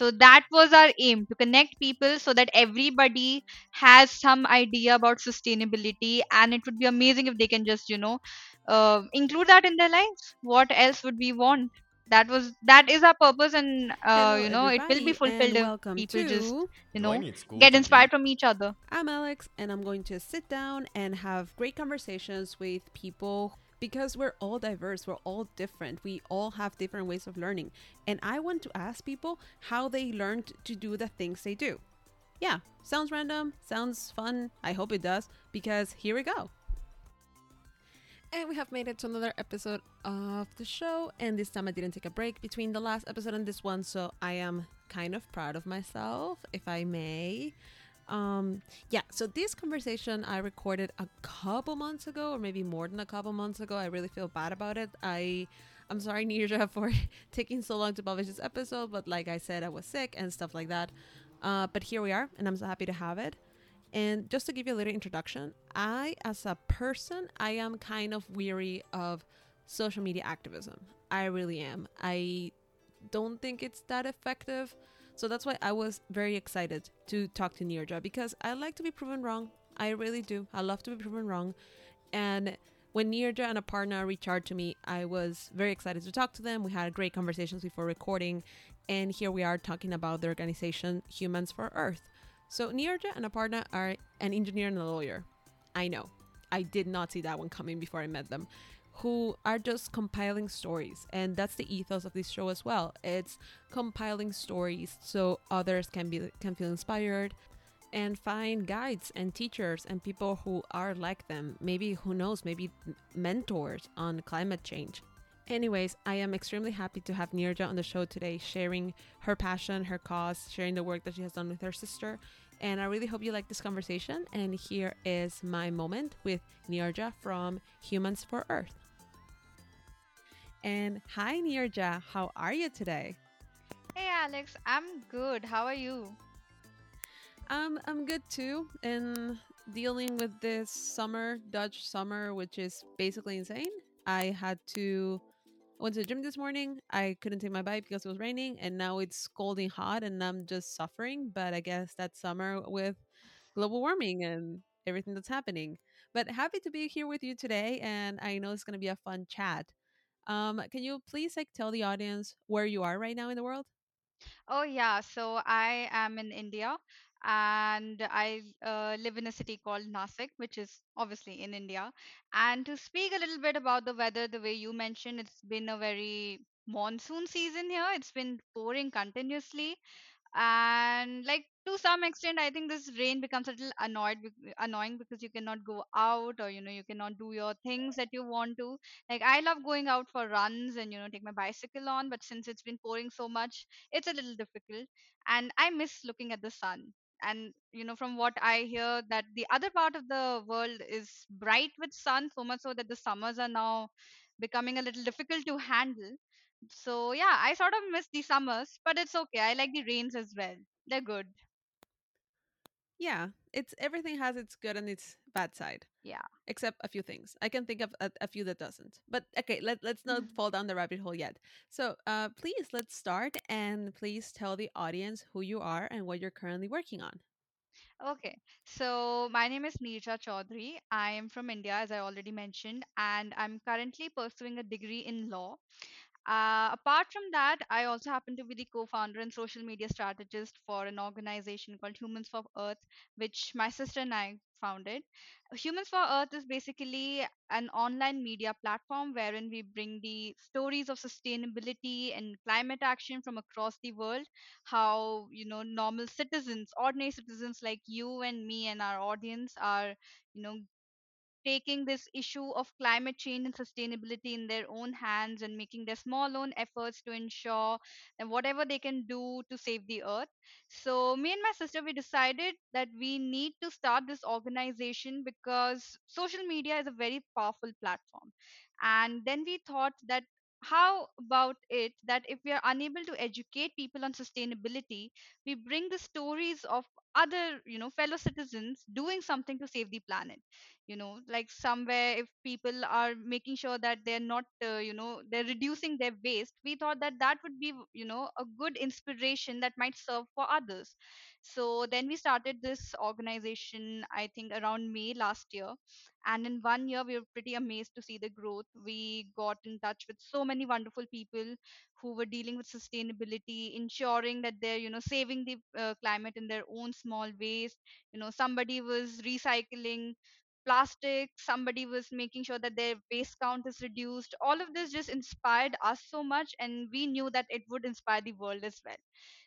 so that was our aim to connect people so that everybody has some idea about sustainability and it would be amazing if they can just you know uh, include that in their lives what else would we want that was that is our purpose and uh, Hello, you know it will be fulfilled if welcome people just to. you know get inspired from each other I'm Alex, and I'm going to sit down and have great conversations with people because we're all diverse, we're all different, we all have different ways of learning. And I want to ask people how they learned to do the things they do. Yeah, sounds random, sounds fun. I hope it does, because here we go. And we have made it to another episode of the show. And this time I didn't take a break between the last episode and this one. So I am kind of proud of myself, if I may. Um, yeah, so this conversation I recorded a couple months ago, or maybe more than a couple months ago. I really feel bad about it. I. I'm sorry, Nirja, for taking so long to publish this episode, but like I said, I was sick and stuff like that. Uh, but here we are, and I'm so happy to have it. And just to give you a little introduction, I, as a person, I am kind of weary of social media activism. I really am. I don't think it's that effective. So that's why I was very excited to talk to Nirja because I like to be proven wrong. I really do. I love to be proven wrong. And when Nirja and Aparna reached out to me, I was very excited to talk to them. We had great conversations before recording. And here we are talking about the organization Humans for Earth. So Nirja and Aparna are an engineer and a lawyer. I know. I did not see that one coming before I met them. Who are just compiling stories. And that's the ethos of this show as well. It's compiling stories so others can be can feel inspired and find guides and teachers and people who are like them. Maybe who knows, maybe mentors on climate change. Anyways, I am extremely happy to have Nirja on the show today, sharing her passion, her cause, sharing the work that she has done with her sister. And I really hope you like this conversation. And here is my moment with Nirja from Humans for Earth. And hi, Nirja. How are you today? hey alex i'm good how are you Um, I'm good too, and dealing with this summer, Dutch summer, which is basically insane. I had to I went to the gym this morning. I couldn't take my bike because it was raining, and now it's scalding hot, and I'm just suffering. But I guess that's summer with global warming and everything that's happening. But happy to be here with you today, and I know it's gonna be a fun chat. Um, can you please like tell the audience where you are right now in the world? Oh, yeah. So I am in India and I uh, live in a city called Nasik, which is obviously in India. And to speak a little bit about the weather, the way you mentioned, it's been a very monsoon season here. It's been pouring continuously and like to some extent i think this rain becomes a little annoyed annoying because you cannot go out or you know you cannot do your things that you want to like i love going out for runs and you know take my bicycle on but since it's been pouring so much it's a little difficult and i miss looking at the sun and you know from what i hear that the other part of the world is bright with sun so much so that the summers are now becoming a little difficult to handle so yeah, I sort of miss the summers, but it's okay. I like the rains as well. They're good. Yeah, it's everything has its good and its bad side. Yeah. except a few things. I can think of a, a few that doesn't. But okay, let, let's not Mhm. fall down the rabbit hole yet. So, uh, please let's start and please tell the audience who you are and what you're currently working on. Okay. So my name is Neerja Chaudhary. I am from India, as I already mentioned, and I'm currently pursuing a degree in law. Uh, apart from that, I also happen to be the co founder and social media strategist for an organization called Humans for Earth, which my sister and I founded. Humans for Earth is basically an online media platform wherein we bring the stories of sustainability and climate action from across the world. How, you know, normal citizens, ordinary citizens like you and me and our audience are, you know, taking this issue of climate change and sustainability in their own hands and making their small own efforts to ensure that whatever they can do to save the earth. So, me and my sister, we decided that we need to start this organization because social media is a very powerful platform. And then we thought that how about it that if we are unable to educate people on sustainability, we bring the stories of other you know fellow citizens doing something to save the planet. You know like somewhere if people are making sure that they're not uh, you know they're reducing their waste we thought that that would be you know a good inspiration that might serve for others. So then we started this organization i think around may last year and in one year we were pretty amazed to see the growth. We got in touch with so many wonderful people who were dealing with sustainability ensuring that they're you know saving the uh, climate in their own small ways you know somebody was recycling plastic somebody was making sure that their waste count is reduced all of this just inspired us so much and we knew that it would inspire the world as well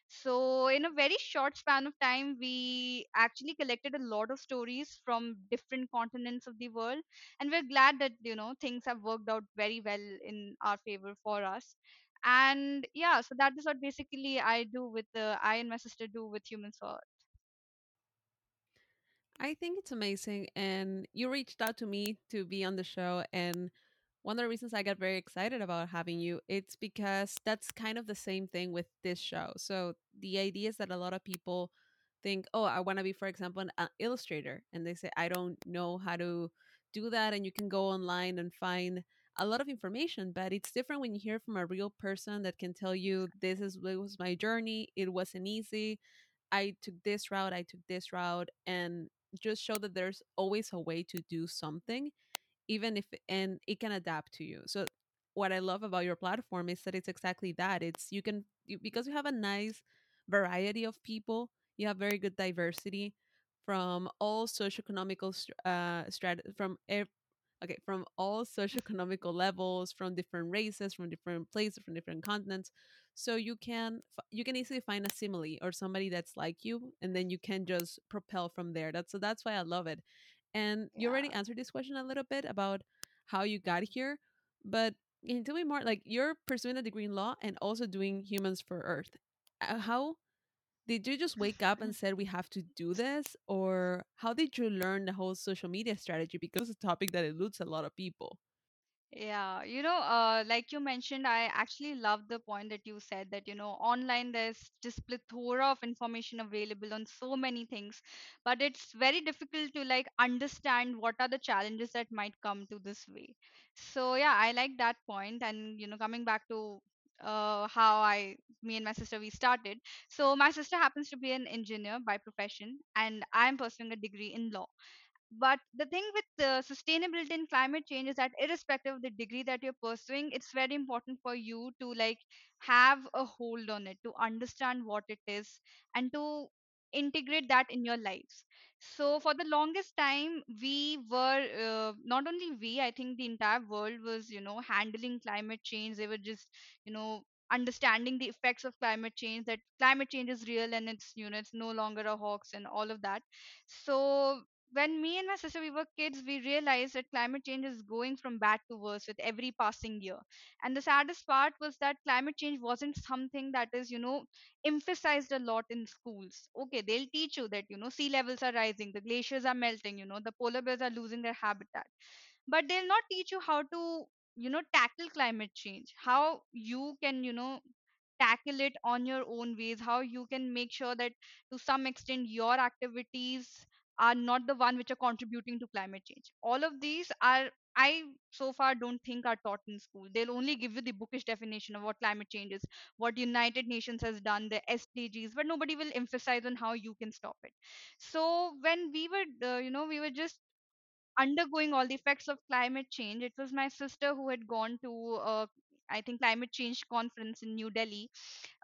so, in a very short span of time, we actually collected a lot of stories from different continents of the world. And we're glad that, you know, things have worked out very well in our favor for us. And yeah, so that is what basically I do with the, I and my sister do with Humans for I think it's amazing. And you reached out to me to be on the show. And one of the reasons I got very excited about having you, it's because that's kind of the same thing with this show. So the idea is that a lot of people think, oh, I want to be, for example, an uh, illustrator. And they say, I don't know how to do that. And you can go online and find a lot of information, but it's different when you hear from a real person that can tell you, this is was my journey. It wasn't easy I took this route, I took this route, and just show that there's always a way to do something, even if and it can adapt to you. So what I love about your platform is that it's exactly that. It's you can because you have a nice variety of people, you have very good diversity from all socioeconomical uh strat from okay from all socioeconomical levels from different races from different places from different continents. So you can you can easily find a simile or somebody that's like you and then you can just propel from there. That's so that's why i love it. And you already answered this question a little bit about how you got here but can you tell me more like you're pursuing a degree in law and also doing humans for earth. Uh, how did you just wake up and said we have to do this or how did you learn the whole social media strategy because it's a topic that eludes a lot of people Yeah, you know, uh, like you mentioned, I actually love the point that you said that, you know, online there's just plethora of information available on so many things, but it's very difficult to like understand what are the challenges that might come to this way. So yeah, I like that. And, you know, coming back to uh, how I, me and my sister, we started. So my sister happens to be an engineer by profession, and I'm pursuing a degree in law but the thing with uh, sustainability and climate change is that irrespective of the degree that you're pursuing it's very important for you to like have a hold on it to understand what it is and to integrate that in your lives. So for the longest time we were uh, not only we i think the entire world was you know handling climate change. They were just you know understanding the effects of climate change that climate change is real and it's you know it's no longer a hoax and all of that. So when me and my sister we were kids we realized that climate change is going from bad to worse with every passing year. And the saddest part was that climate change wasn't something that is you know emphasized a lot in schools. Okay they'll teach you that you know sea levels are rising the glaciers are melting you know the polar bears are losing their habitat. But they'll not teach you how to you know tackle climate change how you can you know tackle it on your own ways how you can make sure that to some extent your activities are not the one which are contributing to climate change all of these are i so far don't think are taught in school they'll only give you the bookish definition of what climate change is what united nations has done the sdgs but nobody will emphasize on how you can stop it so when we were uh, you know we were just undergoing all the effects of climate change. It was my sister who had gone to a I think climate change conference in New Delhi,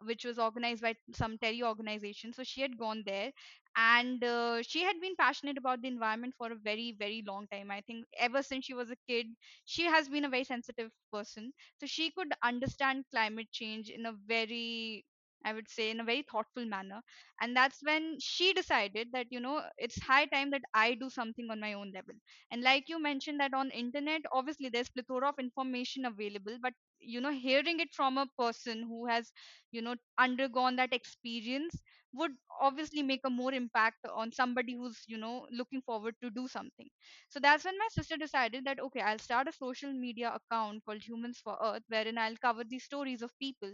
which was organized by some TERI organization. So she had gone there, and uh, she had been passionate about the environment for a very, very long time. I think ever since she was a kid, she has been a very sensitive person. So she could understand climate change in a very I would say in a very thoughtful manner. And that's when she decided that, you know, it's high time that I do something on my own level and like you mentioned that on internet obviously there's plethora of information available but you know hearing it from a person who has you know undergone that experience would obviously make a more impact on somebody who's you know looking forward to do something. So that's when my sister decided that okay i'll start a social media account called humans for earth wherein i'll cover the stories of people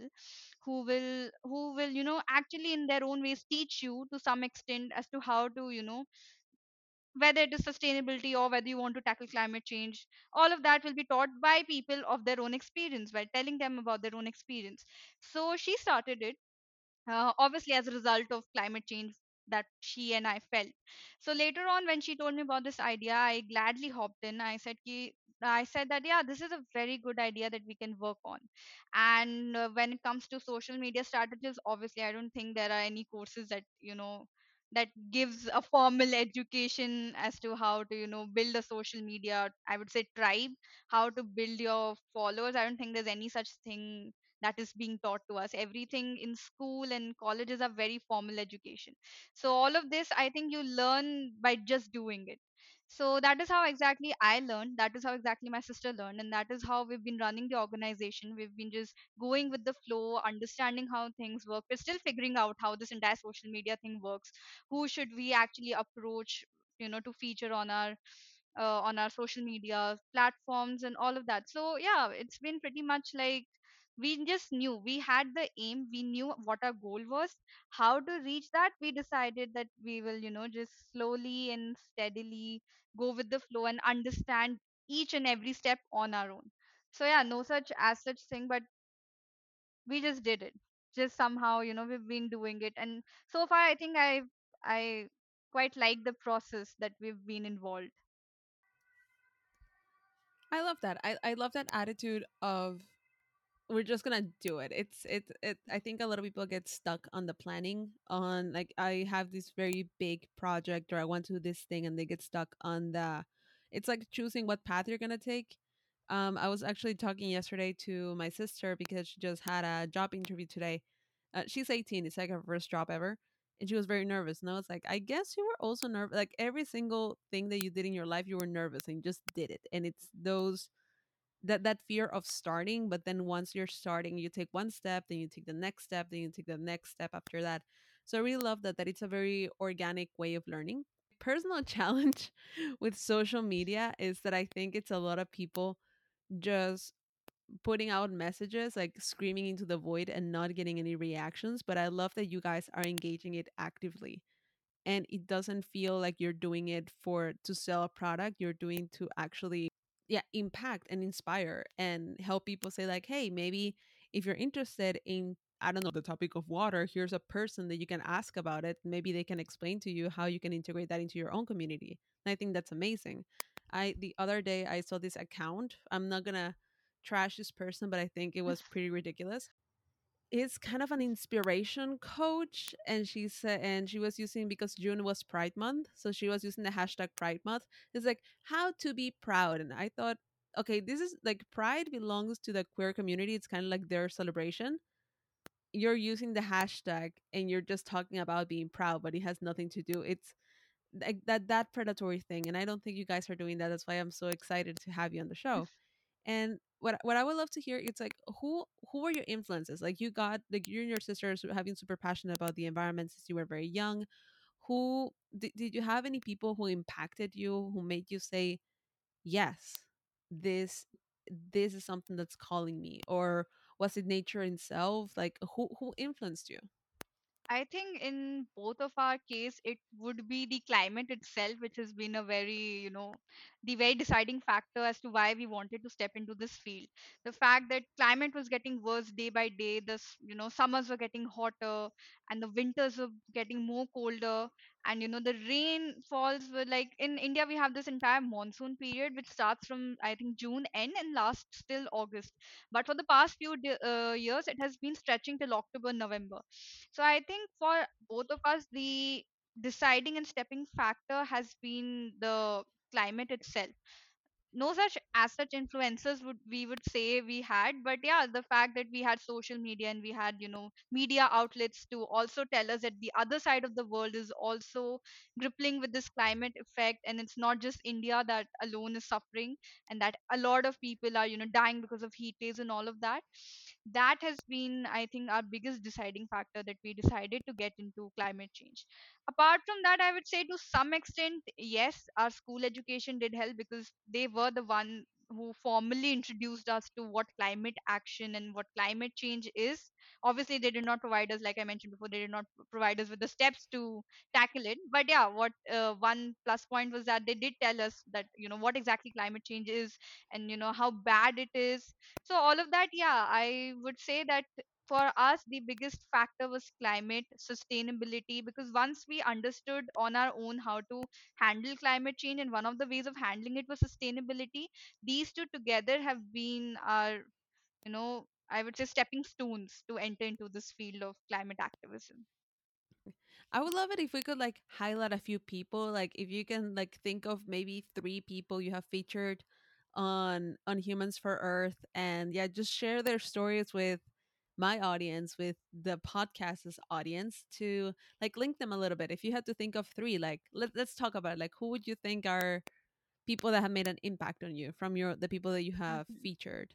who will who will you know actually in their own ways teach you to some extent as to how to you know whether it is sustainability or whether you want to tackle climate change all of that will be taught by people of their own experience by telling them about their own experience so she started it uh, obviously as a result of climate change that she and I felt. So later on, when she told me about this idea, I gladly hopped in. I said, ki, I said that yeah, this is a very good idea that we can work on. And uh, when it comes to social media strategies, obviously, I don't think there are any courses that you know that gives a formal education as to how to you know build a social media i would say tribe how to build your followers. I don't think there's any such thing that is being taught to us. Everything in school and colleges are very formal education. So all of this i think you learn by just doing it so that is how exactly i learned that is how exactly my sister learned and that is how we've been running the organization. We've been just going with the flow understanding how things work. We're still figuring out how this entire social media thing works. Who should we actually approach you know to feature on our uh, on our social media platforms and all of that. So yeah it's been pretty much like we just knew we had the aim we knew what our goal was. How to reach that we decided that we will you know just slowly and steadily go with the flow and understand each and every step on our own. So yeah no such as such thing but we just did it. Just somehow you know we've been doing it. And so far i think i i quite like the process that we've been involved. I love that. I, I love that attitude of we're just gonna do it. It's it it I think a lot of people get stuck on the planning on like I have this very big project or I want to do this thing and they get stuck on the it's like choosing what path you're gonna take. Um I was actually talking yesterday to my sister because she just had a job interview today. Uh, she's 18, it's like her first job ever. And she was very nervous. And I was like, I guess you were also nervous. Like every single thing that you did in your life, you were nervous and you just did it. And it's those that that fear of starting but then once you're starting you take one step then you take the next step then you take the next step after that. So i really love that that it's a very organic way of learning. Personal challenge with social media is that i think it's a lot of people just putting out messages like screaming into the void and not getting any reactions but i love that you guys are engaging it actively. And it doesn't feel like you're doing it for to sell a product you're doing to actually yeah impact and inspire and help people say like hey maybe if you're interested in i don't know the topic of water here's a person that you can ask about it. Maybe they can explain to you how you can integrate that into your own community. And i think that's amazing. I the other day i saw this account. I'm not gonna trash this person but i think it was pretty ridiculous is kind of an inspiration coach and she said and she was using because june was pride month so she was using the hashtag pride month. It's like how to be proud and i thought okay this is like pride belongs to the queer community it's kind of like their celebration. You're using the hashtag and you're just talking about being proud but it has nothing to do it's like that that predatory thing and i don't think you guys are doing that that's why i'm so excited to have you on the show. And what what I would love to hear it's like who who were your influences? Like you got like you and your sisters having super passionate about the environment since you were very young. Who did, did you have any people who impacted you who made you say yes, this this is something that's calling me or was it nature itself? Like who who influenced you? I think in both of our case, it would be the climate itself, which has been a very, you know, the very deciding factor as to why we wanted to step into this field. The fact that climate was getting worse day by day, this, you know, summers were getting hotter and the winters were getting more colder. And, you know, the rainfalls were like in India, we have this entire monsoon period, which starts from, I think, June end and lasts till August. But for the past few uh, years, it has been stretching till October, November so I think for both of us, the deciding and stepping factor has been the climate itself. no such as such influences would we would say we had but yeah the fact that we had social media and we had you know media outlets to also tell us that the other side of the world is also grappling with this climate effect and it's not just india that alone is suffering and that a lot of people are you know dying because of heat waves and all of that that has been i think our biggest deciding factor that we decided to get into climate change. Apart from that i would say to some extent yes our school education did help because they were the one who formally introduced us to what climate action and what climate change is. Obviously they did not provide us like i mentioned before they did not provide us with the steps to tackle it. But yeah what uh, one plus point was that they did tell us that you know what exactly climate change is and you know how bad it is. So all of that yeah i would say that for us the biggest factor was climate sustainability because once we understood on our own how to handle climate change and one of the ways of handling it was sustainability these two together have been our you know i would say stepping stones to enter into this field of climate activism I would love it if we could like highlight a few people. Like if you can like think of maybe three people you have featured on on Humans for Earth and yeah, just share their stories with my audience, with the podcast's audience to like link them a little bit. If you had to think of three, like let, let's talk about it. like who would you think are people that have made an impact on you from your the people that you have Mhm. featured?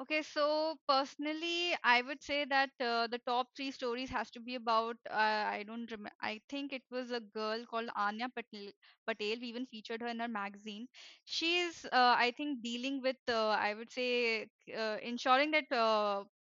Okay, so personally, I would say that uh, the top three stories has to be about. Uh, I don't remember. I think it was a girl called Anya Patel. Patel. We even featured her in our magazine. she's uh, I think, dealing with. Uh, I would say, uh, ensuring that.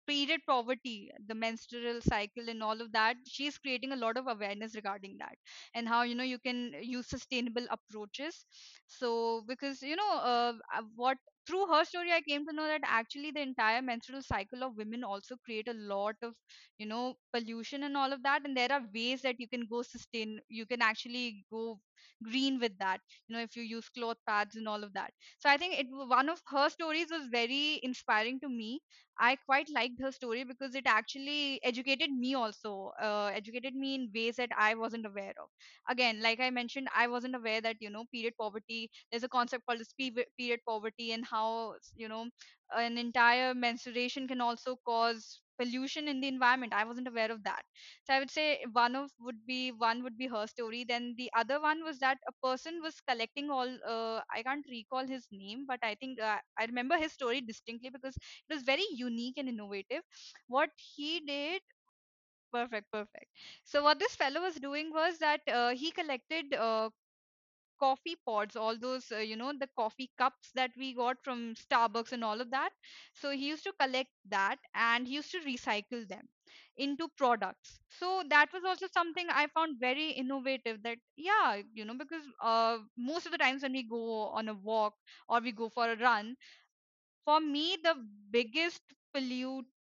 Period poverty the menstrual cycle and all of that she's creating a lot of awareness regarding that and how you know you can use sustainable approaches. So because you know uh, uh, what through her story i came to know that actually the entire menstrual cycle of women also create a lot of you know pollution and all of that and there are ways that you can go sustain you can actually go green with that you know if you use cloth pads and all of that. So i think it one of her stories was very inspiring to me. I quite liked her story because it actually educated me also uh, educated me in ways that i wasn't aware of. Again like i mentioned i wasn't aware that you know period poverty there's a concept called period poverty and how you know an entire menstruation can also cause pollution in the environment. I wasn't aware of that. So i would say one of would be one would be her story. Then the other one was that a person was collecting all uh, i can't recall his name but i think uh, i remember his story distinctly because it was very unique and innovative. What he did perfect perfect. So what this fellow was doing was that uh, he collected uh, coffee pods, all those, uh, you know, the coffee cups that we got from Starbucks and all of that. So he used to collect that and he used to recycle them into products. So that was also something I found very innovative that, yeah, you know, because uh, most of the times when we go on a walk or we go for a run, for me, the biggest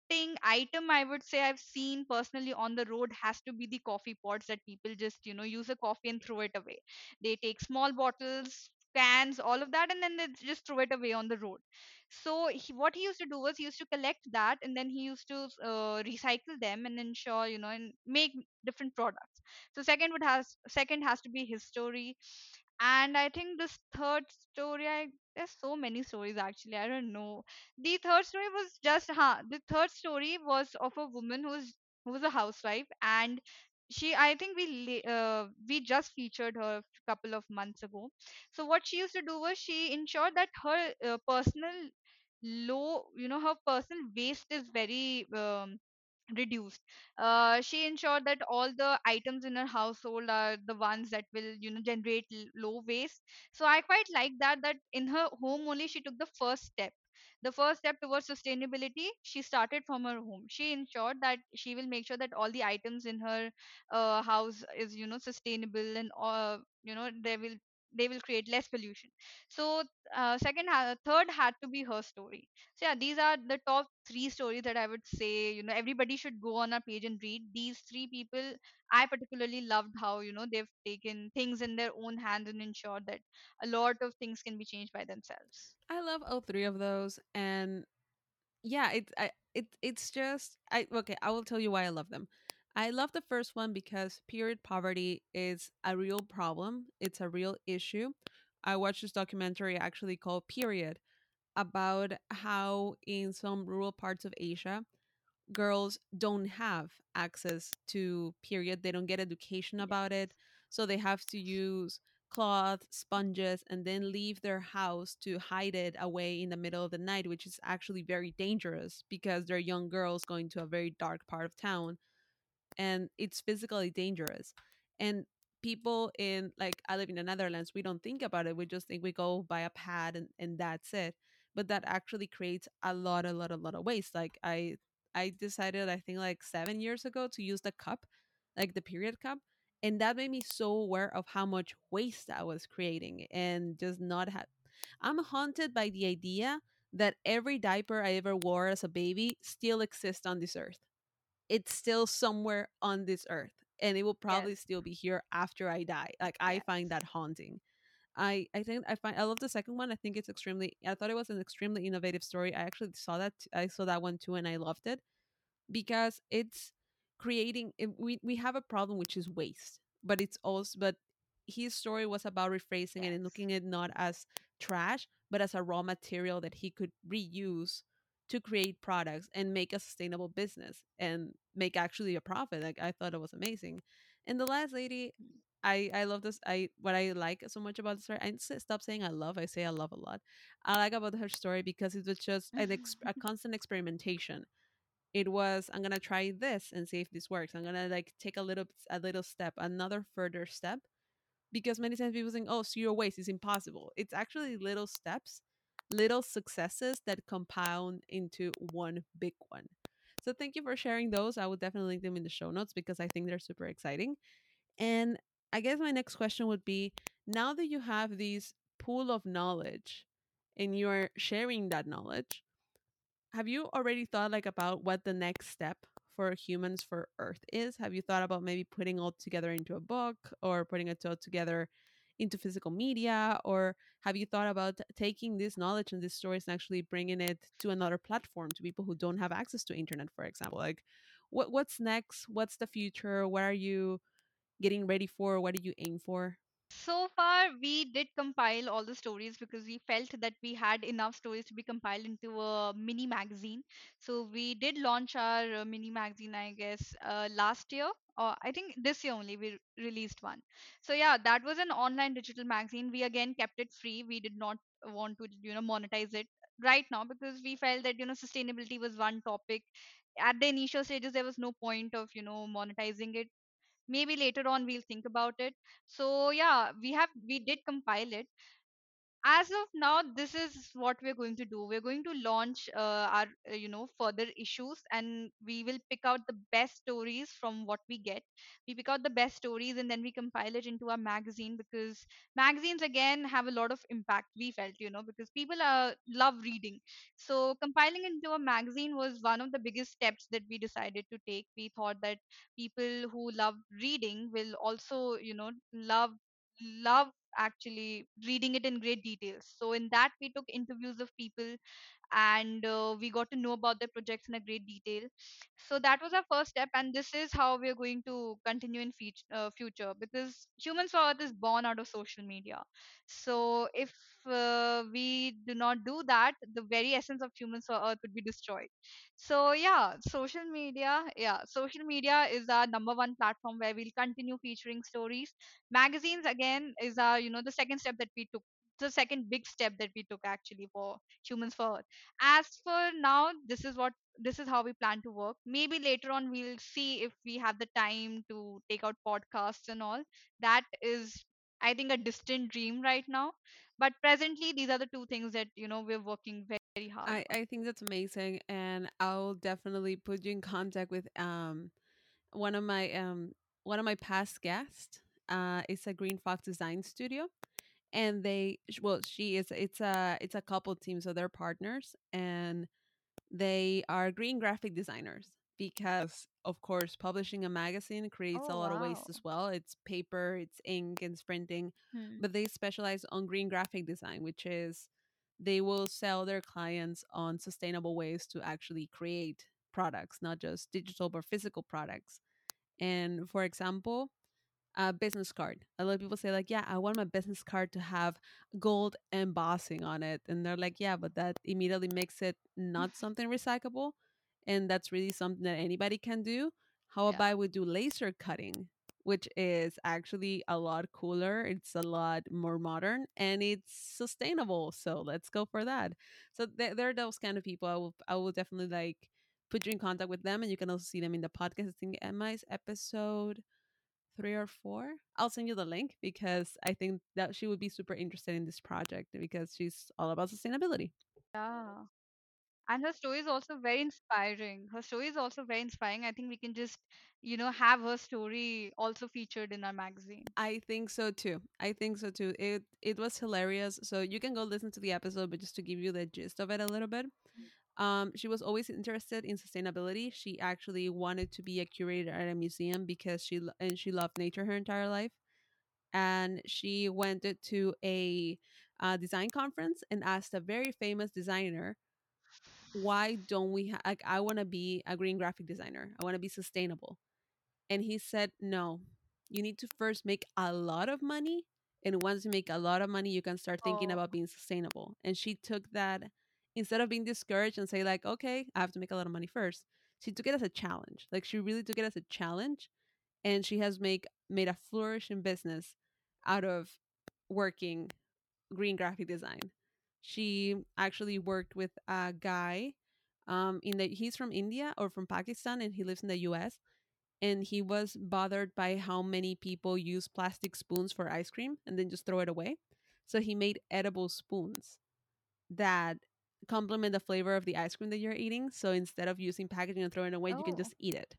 polluting item I would say I've seen personally on the road has to be the coffee pots that people just, you know, use a coffee and throw it away. They take small bottles, cans, all of that, and then they just throw it away on the road. So he, what he used to do was he used to collect that and then he used to uh, recycle them and ensure, you know, and make different products. So second would has second has to be his story and i think this third story i there's so many stories actually i don't know. The third story was just huh the third story was of a woman who's who was a housewife and she i think we uh, we just featured her a couple of months ago. So what she used to do was she ensured that her uh, personal low you know her personal waste is very um, reduced. Uh, she ensured that all the items in her household are the ones that will you know generate l- low waste. So i quite like that that in her home only she took the first step. The first step towards sustainability she started from her home. She ensured that she will make sure that all the items in her uh, house is you know sustainable and uh, you know they will they will create less pollution so uh, second third had to be her story so yeah, these are the top three stories that I would say, you know, everybody should go on our page and read. These three people, I particularly loved how, you know, they've taken things in their own hands and ensured that a lot of things can be changed by themselves. I love all three of those and yeah, it's I it it's just I okay, I will tell you why I love them. I love the first one because period poverty is a real problem. It's a real issue. I watched this documentary actually called Period about how in some rural parts of Asia, girls don't have access to period. They don't get education about it. So they have to use cloth, sponges, and then leave their house to hide it away in the middle of the night, which is actually very dangerous because they're young girls going to a very dark part of town and it's physically dangerous. And people in like I live in the Netherlands, we don't think about it. We just think we go buy a pad and, and that's it. But that actually creates a lot, a lot, a lot of waste. Like I I decided I think like seven years ago to use the cup, like the period cup. And that made me so aware of how much waste I was creating and just not have I'm haunted by the idea that every diaper I ever wore as a baby still exists on this earth it's still somewhere on this earth and it will Yes. probably still be here after I die. Like I Yes. find that haunting. I I think I find I love the second one. I think it's extremely I thought it was an extremely innovative story. I actually saw that I saw that one too and I loved it because it's creating it, we we have a problem which is waste but it's also but his story was about rephrasing it and looking at it not as trash but as a raw material that he could reuse to create products and make a sustainable business and make actually a profit like i thought it was amazing and the last lady Mm. I, I love this. I what I like so much about the story. I stop saying I love. I say I love a lot. I like about her story because it was just an ex- a constant experimentation it was i'm gonna try this and see if this works i'm gonna like take a little a little step another further step because many times people think oh zero waste is impossible it's actually little steps little successes that compound into one big one. So thank you for sharing those i will definitely link them in the show notes because i think they're super exciting. And i guess my next question would be now that you have this pool of knowledge and you're sharing that knowledge have you already thought like about what the next step for humans for earth is? Have you thought about maybe putting all together into a book or putting it all together into physical media or have you thought about taking this knowledge and these stories and actually bringing it to another platform to people who don't have access to internet for example? Like what what's next? What's the future? What are you getting ready for? What do you aim for So far, we did compile all the stories because we felt that we had enough stories to be compiled into a mini magazine. So we did launch our uh, mini magazine, I guess, uh, last year. Or I think this year only we re- released one. So yeah, that was an online digital magazine. We again kept it free. We did not want to, you know, monetize it right now because we felt that you know sustainability was one topic. At the initial stages, there was no point of you know monetizing it maybe later on we'll think about it. So yeah we have we did compile it as of now this is what we're going to do. We're going to launch uh, our uh, you know further issues and we will pick out the best stories from what we get. We pick out the best stories and then we compile it into our magazine because magazines again have a lot of impact we felt you know because people uh, love reading. So compiling into a magazine was one of the biggest steps that we decided to take. We thought that people who love reading will also you know love love actually reading it in great details. So in that we took interviews of people and uh, we got to know about the projects in a great detail. So that was our first step, and this is how we are going to continue in feat- uh, future because Humans for Earth is born out of social media. So if uh, we do not do that, the very essence of Humans for Earth would be destroyed. So yeah, social media, yeah, social media is our number one platform where we'll continue featuring stories magazines again is our you know the second step that we took the second big step that we took actually for humans for earth. As for now this is what this is how we plan to work. Maybe later on we'll see if we have the time to take out podcasts and all. That is i think a distant dream right now. But presently these are the two things that you know we're working very hard i i think that's amazing and i'll definitely put you in contact with um one of my um one of my past guests. Uh is a green fox design studio and they well she is it's a it's a couple team so they're partners and they are green graphic designers because of course publishing a magazine creates a oh lot of waste as well it's paper it's ink and printing hmm. but they specialize on green graphic design which is they will sell their clients on sustainable ways to actually create products not just digital but physical products and for example a business card. A lot of people say like, "Yeah, I want my business card to have gold embossing on it," and they're like, "Yeah, but that immediately makes it mm. not something recyclable, and that's really something that anybody can do." How Yeah. about we do laser cutting, which is actually a lot cooler. It's a lot more modern and it's sustainable. So let's go for that. So th- there are those kind of people. I will I will definitely like put you in contact with them, and you can also see them in the podcast. I think uh, Emma's episode three or four. I'll send you the link because I think that she would be super interested in this project because she's all about sustainability. Yeah. And her story is also very inspiring. Her story is also very inspiring. I think we can just, you know, have her story also featured in our magazine. I think so too. I think so too. It it was hilarious. So you can go listen to the episode, but just to give you the gist of it a little bit. Um, she was always interested in sustainability. She actually wanted to be a curator at a museum because she and she loved nature her entire life. And she went to a uh, design conference and asked a very famous designer, "Why don't we? Ha- like, I want to be a green graphic designer. I want to be sustainable." And he said, "No, you need to first make a lot of money, and once you make a lot of money, you can start thinking Oh, about being sustainable." And she took that instead of being discouraged and say like, "Okay, I have to make a lot of money first. She took it as a challenge. Like she really took it as a challenge, and she has make made a flourishing business out of working green graphic design. She actually worked with a guy um in the he's from India or from Pakistan and he lives in the US and he was bothered by how many people use plastic spoons for ice cream and then just throw it away. So he made edible spoons that complement the flavor of the ice cream that you're eating. So instead of using packaging and throwing it away, you can oh, just eat it.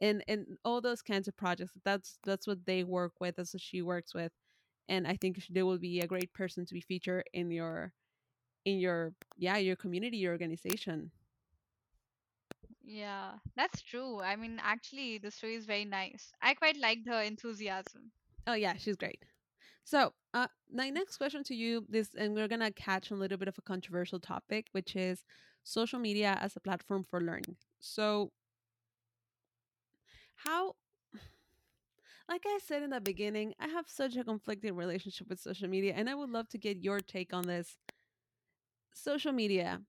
And and all those kinds of projects. That's that's what they work with. That's what she works with. And I think they will be a great person to be featured in your in your yeah your community, your organization. yeah, that's true. I mean, actually, the story is very nice. I quite liked her enthusiasm. Oh yeah, she's great. So, uh, my next question to you, this, and we're gonna catch on a little bit of a controversial topic, which is social media as a platform for learning. So, how, like I said in the beginning, I have such a conflicting relationship with social media, and I would love to get your take on this. Social media,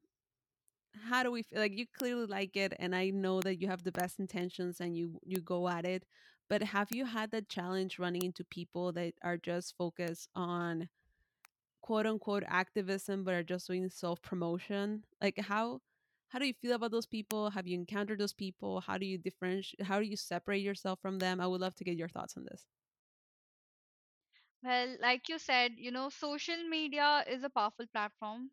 how do we feel? Like you clearly like it, and I know that you have the best intentions and you you go at it. But have you had that challenge running into people that are just focused on quote unquote activism but are just doing self promotion like how how do you feel about those people? Have you encountered those people? How do you differentiate how do you separate yourself from them? I would love to get your thoughts on this. Well, like you said, you know, social media is a powerful platform.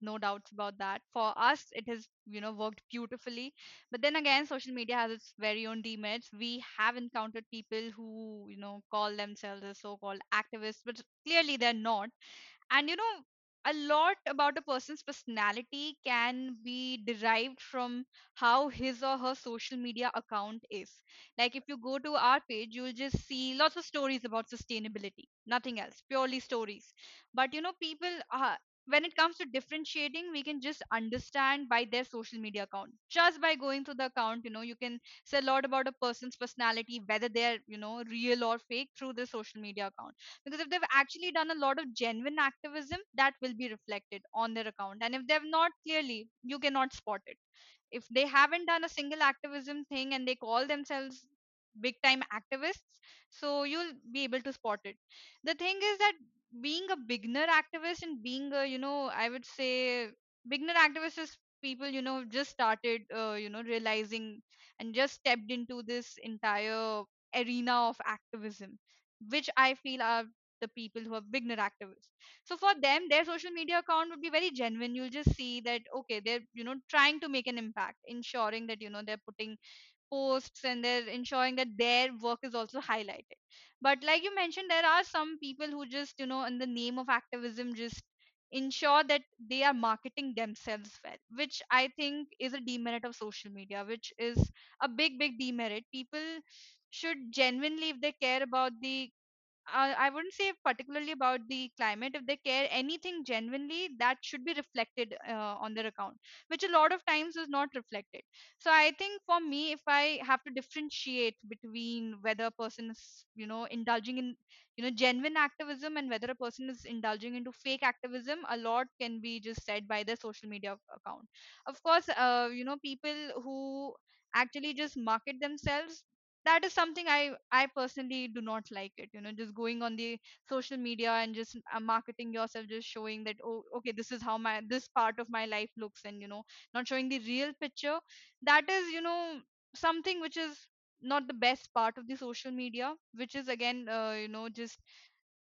No doubts about that. For us, it has, you know, worked beautifully. But then again, social media has its very own demerits. We have encountered people who, you know, call themselves as so-called activists, but clearly they're not and you know a lot about a person's personality can be derived from how his or her social media account is like if you go to our page you'll just see lots of stories about sustainability nothing else purely stories but you know people uh, when it comes to differentiating we can just understand by their social media account. Just by going to the account you know you can say a lot about a person's personality whether they're you know real or fake through their social media account. Because if they've actually done a lot of genuine activism that will be reflected on their account. And if they've not clearly you cannot spot it. If they haven't done a single activism thing and they call themselves big time activists so you'll be able to spot it. The thing is that being a beginner activist and being a you know i would say beginner activist is people you know just started uh, you know realizing and just stepped into this entire arena of activism which i feel are the people who are beginner activists. So for them their social media account would be very genuine. You'll just see that okay they're you know trying to make an impact ensuring that you know they're putting posts and they're ensuring that their work is also highlighted. But like you mentioned there are some people who just you know in the name of activism just ensure that they are marketing themselves well which i think is a demerit of social media which is a big big demerit. People should genuinely if they care about the uh, I wouldn't say particularly about the climate. If they care anything genuinely, that should be reflected uh, on their account, which a lot of times is not reflected. So I think for me, if I have to differentiate between whether a person is, you know, indulging in, you know, genuine activism and whether a person is indulging into fake activism, a lot can be just said by their social media account. Of course, uh, you know, people who actually just market themselves that is something i i personally do not like it you know just going on the social media and just uh, marketing yourself just showing that oh okay this is how my this part of my life looks and you know not showing the real picture. That is you know something which is not the best part of the social media which is again uh, you know just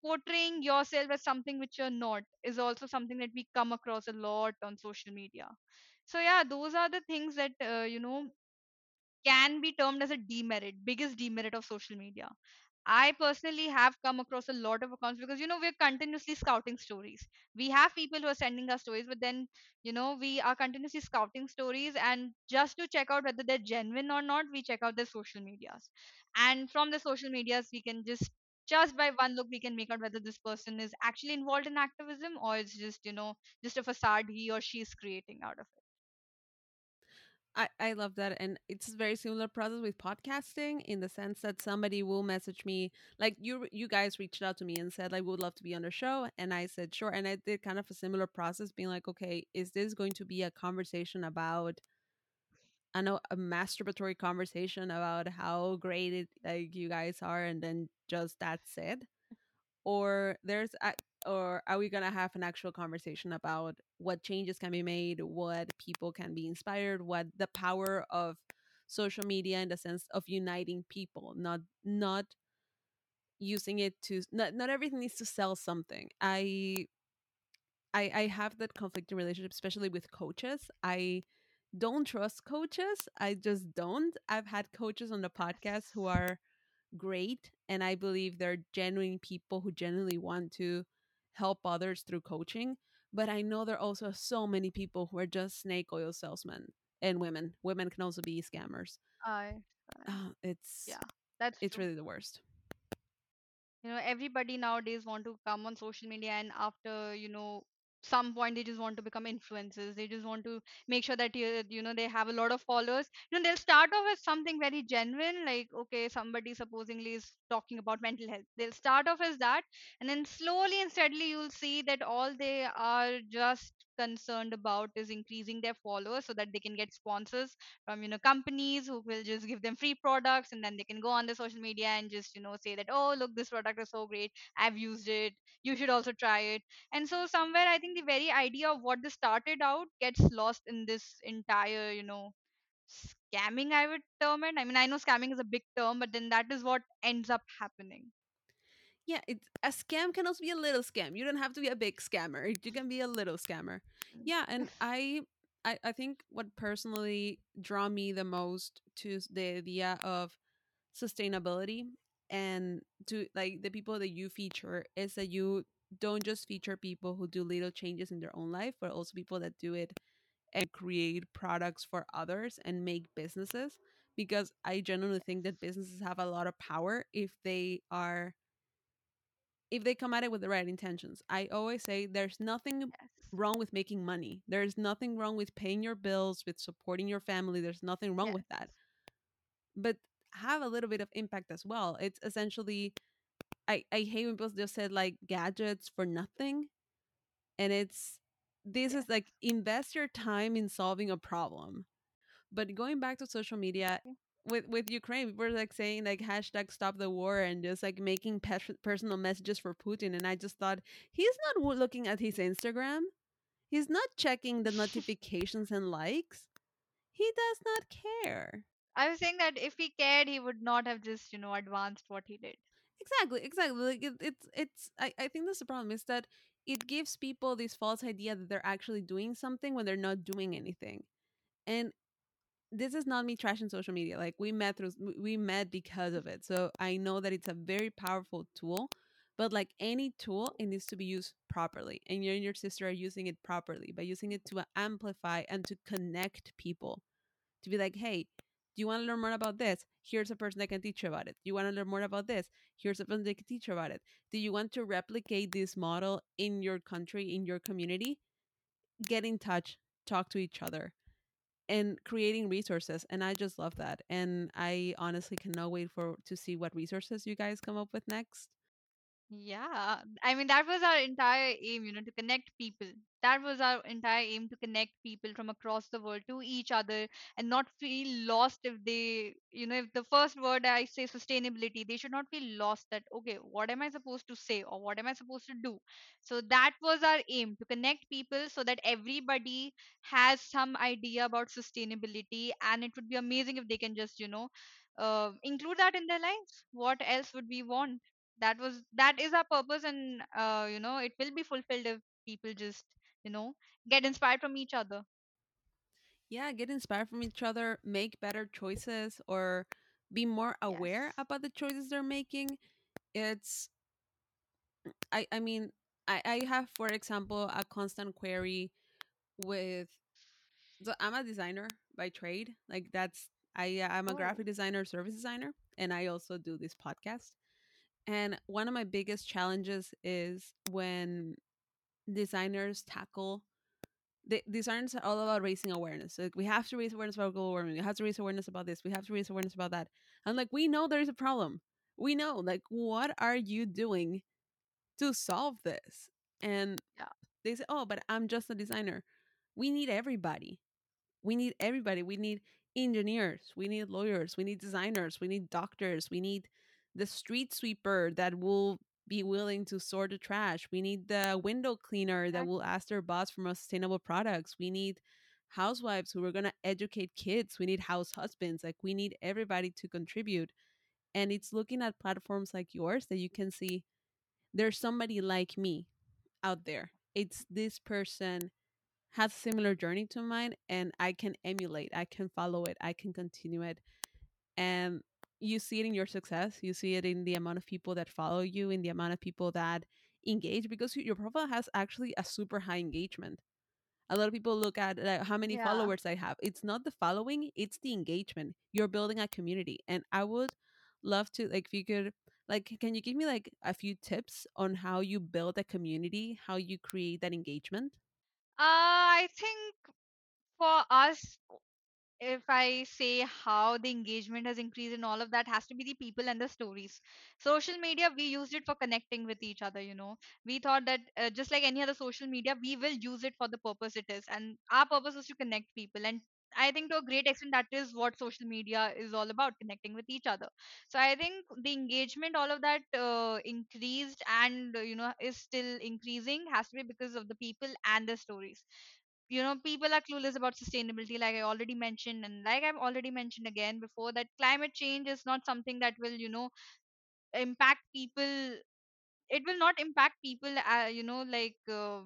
portraying yourself as something which you're not is also something that we come across a lot on social media. So yeah those are the things that uh, you know can be termed as a demerit, biggest demerit of social media. I personally have come across a lot of accounts because you know we're continuously scouting stories. We have people who are sending us stories, but then you know we are continuously scouting stories, and just to check out whether they're genuine or not, we check out their social medias. And from the social medias, we can just just by one look we can make out whether this person is actually involved in activism or it's just you know just a facade he or she is creating out of it. I, I love that. And it's a very similar process with podcasting in the sense that somebody will message me, like you you guys reached out to me and said, like, would love to be on the show. And I said, sure. And I did kind of a similar process, being like, okay, is this going to be a conversation about I know a masturbatory conversation about how great it like you guys are and then just that's it? or there's or are we gonna have an actual conversation about what changes can be made what people can be inspired what the power of social media in the sense of uniting people not not using it to not, not everything needs to sell something. I i i have that conflicting relationship especially with coaches. I don't trust coaches. I just don't. I've had coaches on the podcast who are great and i believe they're genuine people who genuinely want to help others through coaching but i know there are also so many people who are just snake oil salesmen and women. Women can also be scammers. I, uh, it's yeah, that's it's true. really the worst. You know everybody nowadays want to come on social media and after you know some point they just want to become influencers they just want to make sure that you, you know they have a lot of followers. You know they'll start off as something very genuine like okay somebody supposedly is talking about mental health. They'll start off as that and then slowly and steadily you'll see that all they are just concerned about is increasing their followers so that they can get sponsors from you know companies who will just give them free products and then they can go on the social media and just you know say that oh look this product is so great. I've used it. You should also try it. And so somewhere i think the very idea of what this started out gets lost in this entire you know scamming i would term it. I mean i know scamming is a big term but then that is what ends up happening yeah it's a scam can also be a little scam. You don't have to be a big scammer. You can be a little scammer. Mm. Yeah and i i, I think what personally draw me the most to the idea of sustainability and to like the people that you feature is that you don't just feature people who do little changes in their own life but also people that do it and create products for others and make businesses because i genuinely think that businesses have a lot of power if they are if they come at it with the right intentions. I always say there's nothing yes. wrong with making money. There's nothing wrong with paying your bills with supporting your family. There's nothing wrong yes with that. But have a little bit of impact as well. It's essentially I, I hate when people just said like gadgets for nothing. And it's this is like invest your time in solving a problem. But going back to social media exactly with with Ukraine, people were like saying like hashtag stop the war and just like making pers- personal messages for Putin. And I just thought he's not w- looking at his Instagram. He's not checking the notifications and likes. He does not care. i was saying that if he cared he would not have just you know advanced what he did Exactly, exactly. Like it, it's it's I, I think that's the problem is that it gives people this false idea that they're actually doing something when they're not doing anything. And this is not me trashing social media. Like we met through we met because of it. So I know that it's a very powerful tool, but like any tool, it needs to be used properly. And you and your sister are using it properly by using it to amplify and to connect people. To be like, hey, Do you want to learn more about this? Here's a person that can teach you about it. You want to learn more about this? Here's a person that can teach you about it. Do you want to replicate this model in your country, in your community? Get in touch, talk to each other, and creating resources. And I just love that. And I honestly cannot wait for to see what resources you guys come up with next. Yeah, I mean, that was our entire aim, you know, to connect people. That was our entire aim to connect people from across the world to each other and not feel lost if they, you know, if the first word I say sustainability, they should not feel lost that, okay, what am I supposed to say or what am I supposed to do? So that was our aim to connect people so that everybody has some idea about sustainability and it would be amazing if they can just, you know, uh, include that in their lives. What else would we want? That was that is our purpose and uh, you know it will be fulfilled if people just you know get inspired from each other Yeah, get inspired from each other, make better choices, or be more aware yes about the choices they're making. It's I I mean I I have for example a constant query with so I'm a designer by trade. Like that's I I'm a oh graphic designer, service designer, and I also do this podcast. And one of my biggest challenges is when designers tackle the designers are all about raising awareness. Like we have to raise awareness about global warming. We have to raise awareness about this. We have to raise awareness about that. And like we know there is a problem. We know. Like what are you doing to solve this? And yeah they say, "Oh, but I'm just a designer." We need everybody. We need everybody. We need engineers. We need lawyers. We need designers. We need doctors. We need the street sweeper that will be willing to sort the trash. We need the window cleaner that will ask their boss for more sustainable products. We need housewives who are going to educate kids. We need house husbands. Like we need everybody to contribute. And it's looking at platforms like yours that you can see there's somebody like me out there. It's this person has a similar journey to mine and I can emulate, I can follow it, I can continue it. And you see it in your success, you see it in the amount of people that follow you, in the amount of people that engage because your profile has actually a super high engagement. A lot of people look at like, how many yeah followers I have. It's not the following, it's the engagement. You're building a community. And I would love to like if you could like can you give me like a few tips on how you build a community, how you create that engagement? uh, i think for us if I say how the engagement has increased and all of that has to be the people and the stories. Social media, we used it for connecting with each other, you know. We thought that uh, just like any other social media, we will use it for the purpose it is. And our purpose was to connect people. And I think to a great extent, that is what social media is all about connecting with each other. So I think the engagement, all of that uh, increased and, you know, is still increasing has to be because of the people and the stories you know people are clueless about sustainability like i already mentioned and like i've already mentioned again before that climate change is not something that will you know impact people it will not impact people uh, you know like uh,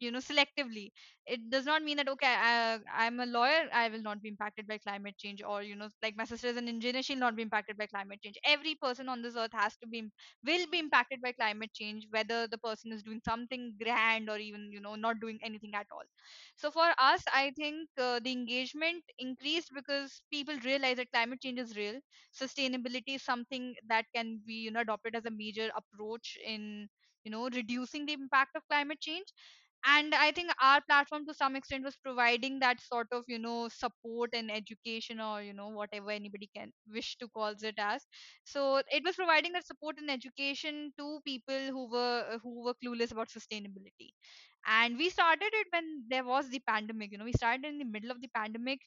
you know selectively. It does not mean that okay I, i'm a lawyer i will not be impacted by climate change or you know like my sister is an engineer she'll not be impacted by climate change. Every person on this earth has to be will be impacted by climate change whether the person is doing something grand or even you know not doing anything at all. So for us i think uh, the engagement increased because people realize that climate change is real. Sustainability is something that can be you know adopted as a major approach in you know reducing the impact of climate change and i think our platform to some extent was providing that sort of you know support and education or you know whatever anybody can wish to calls it as. So it was providing that support and education to people who were who were clueless about sustainability. And we started it when there was the pandemic you know we started in the middle of the pandemic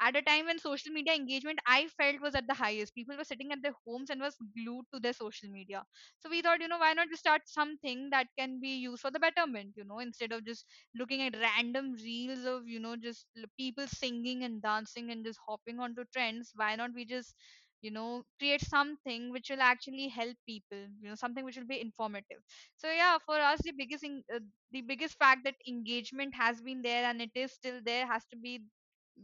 at a time when social media engagement i felt was at the highest. People were sitting at their homes and was glued to their social media. So we thought you know why not just start something that can be used for the betterment you know instead of just looking at random reels of you know just people singing and dancing and just hopping onto trends. Why not we just you know create something which will actually help people you know something which will be informative. So yeah for us the biggest in, uh, the biggest fact that engagement has been there and it is still there has to be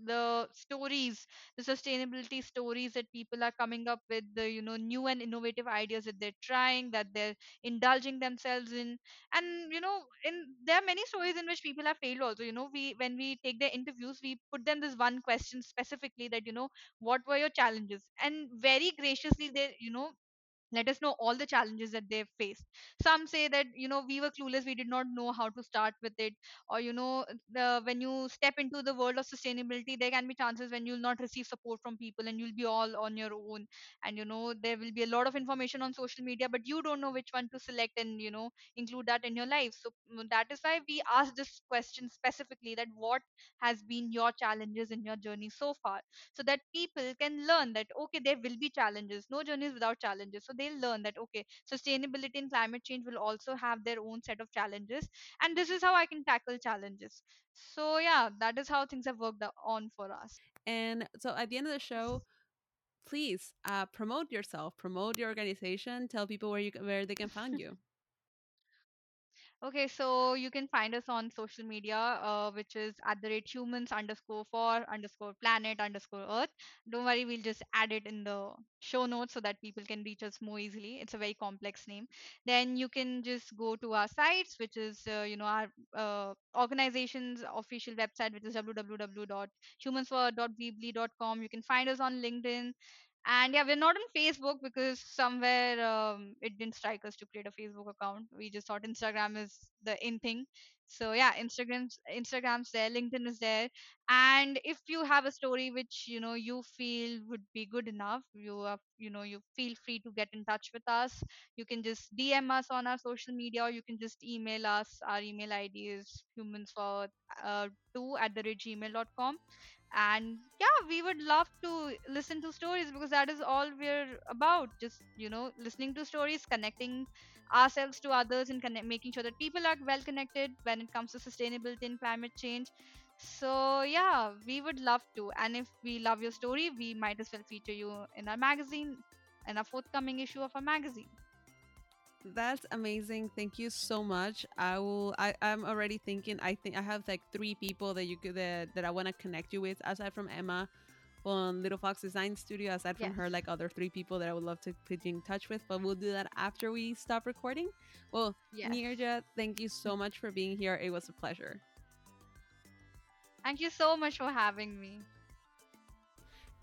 the stories the sustainability stories that people are coming up with the you know new and innovative ideas that they're trying that they're indulging themselves in. And you know in there are many stories in which people have failed also. You know we when we take their interviews we put them this one question specifically that you know what were your challenges? And very graciously they you know let us know all the challenges that they've faced. Some say that you know we were clueless we did not know how to start with it or you know when you step into the world of sustainability there can be chances when you'll not receive support from people and you'll be all on your own. And you know there will be a lot of information on social media but you don't know which one to select and you know include that in your life. So mm, that is why we asked this question specifically that what has been your challenges in your journey so far? So that people can learn that okay there will be challenges. No journey is without challenges. So they'll learn that okay sustainability and climate change will also have their own set of challenges and this is how i can tackle challenges so yeah that is how things have worked on for us And so at the end of the show, please uh, promote yourself, promote your organization, tell people where you where they can find you. Okay, so you can find us on social media, uh, which is at the rate humans underscore for underscore planet underscore earth. Don't worry, we'll just add it in the show notes so that people can reach us more easily. It's a very complex name. Then you can just go to our sites, which is, uh, you know, our uh, organization's official website, which is www.humansfor.weebly.com. You can find us on LinkedIn and yeah, we're not on Facebook because somewhere um, it didn't strike us to create a Facebook account. We just thought Instagram is the in thing. So yeah, Instagram's Instagram's there, LinkedIn is there. And if you have a story which you know you feel would be good enough, you are you know you feel free to get in touch with us. You can just DM us on our social media, or you can just email us. Our email ID is humans for uh, two at the rate gmail dot com and yeah we would love to listen to stories because that is all we're about. Just you know listening to stories connecting ourselves to others and connect, making sure that people are well connected when it comes to sustainability and climate change. So yeah we would love to. And if we love your story we might as well feature you in our magazine in a forthcoming issue of our magazine That's amazing. Thank you so much. I will. I, I'm already thinking. I think I have like three people that you could that, that I want to connect you with aside from Emma on Little Fox Design Studio. Aside from her, like other three people that I would love to put you in touch with. But we'll do that after we stop recording. Well, yes Nirja, thank you so much for being here. It was a pleasure. thank you so much for having me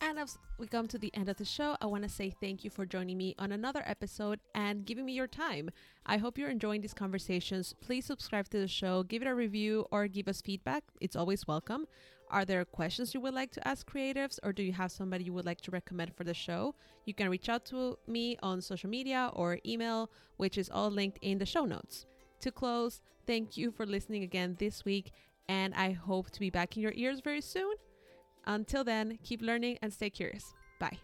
And as we come to the end of the show, I want to say thank you for joining me on another episode and giving me your time. I hope you're enjoying these conversations. Please subscribe to the show, give it a review, or give us feedback. It's always welcome. Are there questions you would like to ask creatives, or do you have somebody you would like to recommend for the show? You can reach out to me on social media or email, which is all linked in the show notes. To close, thank you for listening again this week, and I hope to be back in your ears very soon. Until then, keep learning and stay curious. Bye.